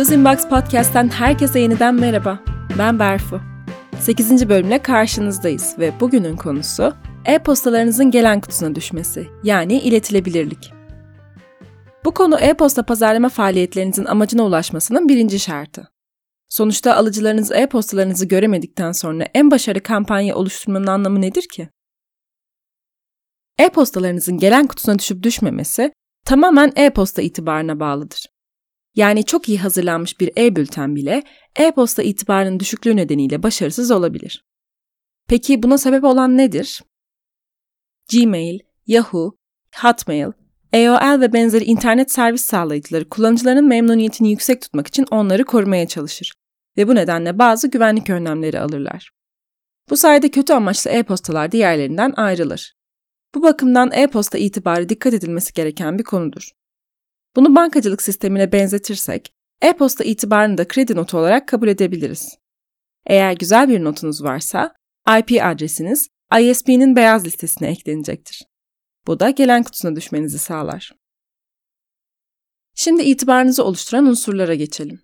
Using Box Podcast'ten herkese yeniden merhaba. Ben Berfu. 8. bölümle karşınızdayız ve bugünün konusu e-postalarınızın gelen kutusuna düşmesi, yani iletilebilirlik. Bu konu e-posta pazarlama faaliyetlerinizin amacına ulaşmasının birinci şartı. Sonuçta alıcılarınız e-postalarınızı göremedikten sonra en başarılı kampanya oluşturmanın anlamı nedir ki? E-postalarınızın gelen kutusuna düşüp düşmemesi tamamen e-posta itibarına bağlıdır. Yani çok iyi hazırlanmış bir e-bülten bile e-posta itibarının düşüklüğü nedeniyle başarısız olabilir. Peki buna sebep olan nedir? Gmail, Yahoo, Hotmail, AOL ve benzeri internet servis sağlayıcıları kullanıcıların memnuniyetini yüksek tutmak için onları korumaya çalışır ve bu nedenle bazı güvenlik önlemleri alırlar. Bu sayede kötü amaçlı e-postalar diğerlerinden ayrılır. Bu bakımdan e-posta itibarı dikkat edilmesi gereken bir konudur. Bunu bankacılık sistemine benzetirsek, e-posta itibarını da kredi notu olarak kabul edebiliriz. Eğer güzel bir notunuz varsa, IP adresiniz ISP'nin beyaz listesine eklenecektir. Bu da gelen kutusuna düşmenizi sağlar. Şimdi itibarınızı oluşturan unsurlara geçelim.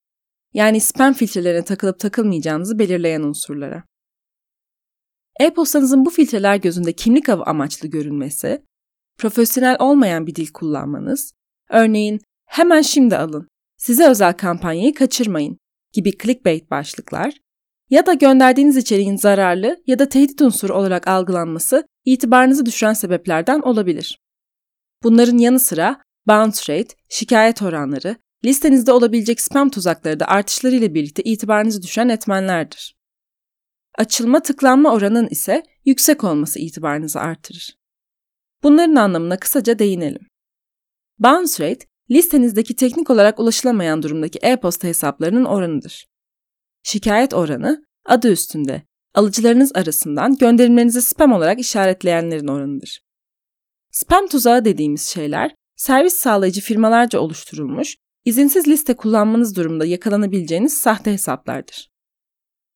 Yani spam filtrelerine takılıp takılmayacağınızı belirleyen unsurlara. E-postanızın bu filtreler gözünde kimlik avı amaçlı görünmesi, profesyonel olmayan bir dil kullanmanız, örneğin hemen şimdi alın, size özel kampanyayı kaçırmayın gibi clickbait başlıklar ya da gönderdiğiniz içeriğin zararlı ya da tehdit unsuru olarak algılanması itibarınızı düşüren sebeplerden olabilir. Bunların yanı sıra bounce rate, şikayet oranları, listenizde olabilecek spam tuzakları da artışlarıyla birlikte itibarınızı düşüren etmenlerdir. Açılma tıklanma oranın ise yüksek olması itibarınızı artırır. Bunların anlamına kısaca değinelim. Bounce rate, listenizdeki teknik olarak ulaşılamayan durumdaki e-posta hesaplarının oranıdır. Şikayet oranı, adı üstünde, alıcılarınız arasından gönderimlerinizi spam olarak işaretleyenlerin oranıdır. Spam tuzağı dediğimiz şeyler, servis sağlayıcı firmalarca oluşturulmuş, izinsiz liste kullanmanız durumunda yakalanabileceğiniz sahte hesaplardır.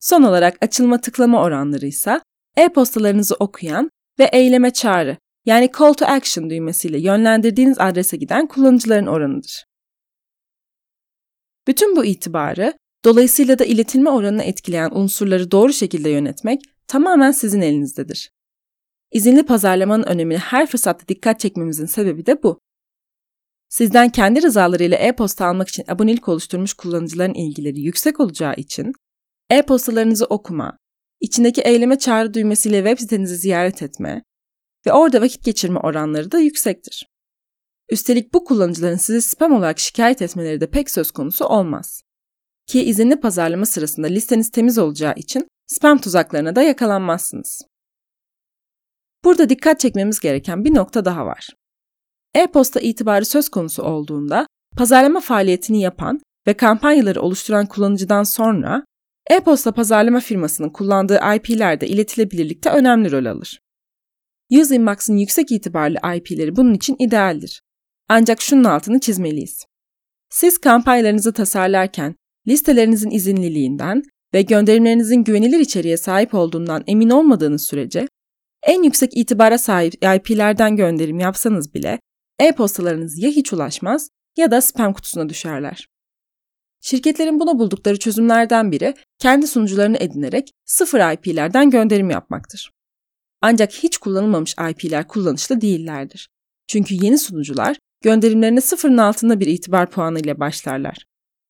Son olarak açılma tıklama oranları ise e-postalarınızı okuyan ve eyleme çağrı yani call to action düğmesiyle yönlendirdiğiniz adrese giden kullanıcıların oranıdır. Bütün bu itibarı, dolayısıyla da iletilme oranını etkileyen unsurları doğru şekilde yönetmek tamamen sizin elinizdedir. İzinli pazarlamanın önemini her fırsatta dikkat çekmemizin sebebi de bu. Sizden kendi rızalarıyla e-posta almak için abonelik oluşturmuş kullanıcıların ilgileri yüksek olacağı için e-postalarınızı okuma, içindeki eyleme çağrı düğmesiyle web sitenizi ziyaret etme ve orada vakit geçirme oranları da yüksektir. Üstelik bu kullanıcıların sizi spam olarak şikayet etmeleri de pek söz konusu olmaz. Ki izinli pazarlama sırasında listeniz temiz olacağı için spam tuzaklarına da yakalanmazsınız. Burada dikkat çekmemiz gereken bir nokta daha var. E-posta itibarı söz konusu olduğunda pazarlama faaliyetini yapan ve kampanyaları oluşturan kullanıcıdan sonra e-posta pazarlama firmasının kullandığı IP'ler de iletilebilirlikte önemli rol alır. Useinbox'ın yüksek itibarlı IP'leri bunun için idealdir. Ancak şunun altını çizmeliyiz. Siz kampanyalarınızı tasarlarken listelerinizin izinliliğinden ve gönderimlerinizin güvenilir içeriğe sahip olduğundan emin olmadığınız sürece en yüksek itibara sahip IP'lerden gönderim yapsanız bile e-postalarınız ya hiç ulaşmaz ya da spam kutusuna düşerler. Şirketlerin buna buldukları çözümlerden biri kendi sunucularını edinerek sıfır IP'lerden gönderim yapmaktır. Ancak hiç kullanılmamış IP'ler kullanışlı değillerdir. Çünkü yeni sunucular gönderimlerine sıfırın altında bir itibar puanı ile başlarlar.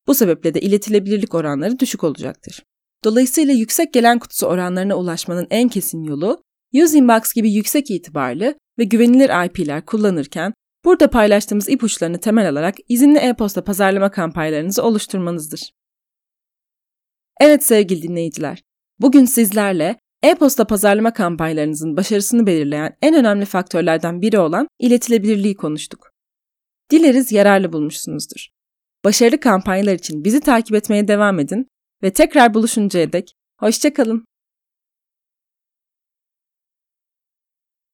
Bu sebeple de iletilebilirlik oranları düşük olacaktır. Dolayısıyla yüksek gelen kutusu oranlarına ulaşmanın en kesin yolu, Useinbox gibi yüksek itibarlı ve güvenilir IP'ler kullanırken Burada paylaştığımız ipuçlarını temel alarak izinli e-posta pazarlama kampanyalarınızı oluşturmanızdır. Evet sevgili dinleyiciler, bugün sizlerle e-posta pazarlama kampanyalarınızın başarısını belirleyen en önemli faktörlerden biri olan iletilebilirliği konuştuk. Dileriz yararlı bulmuşsunuzdur. Başarılı kampanyalar için bizi takip etmeye devam edin ve tekrar buluşuncaya dek hoşçakalın.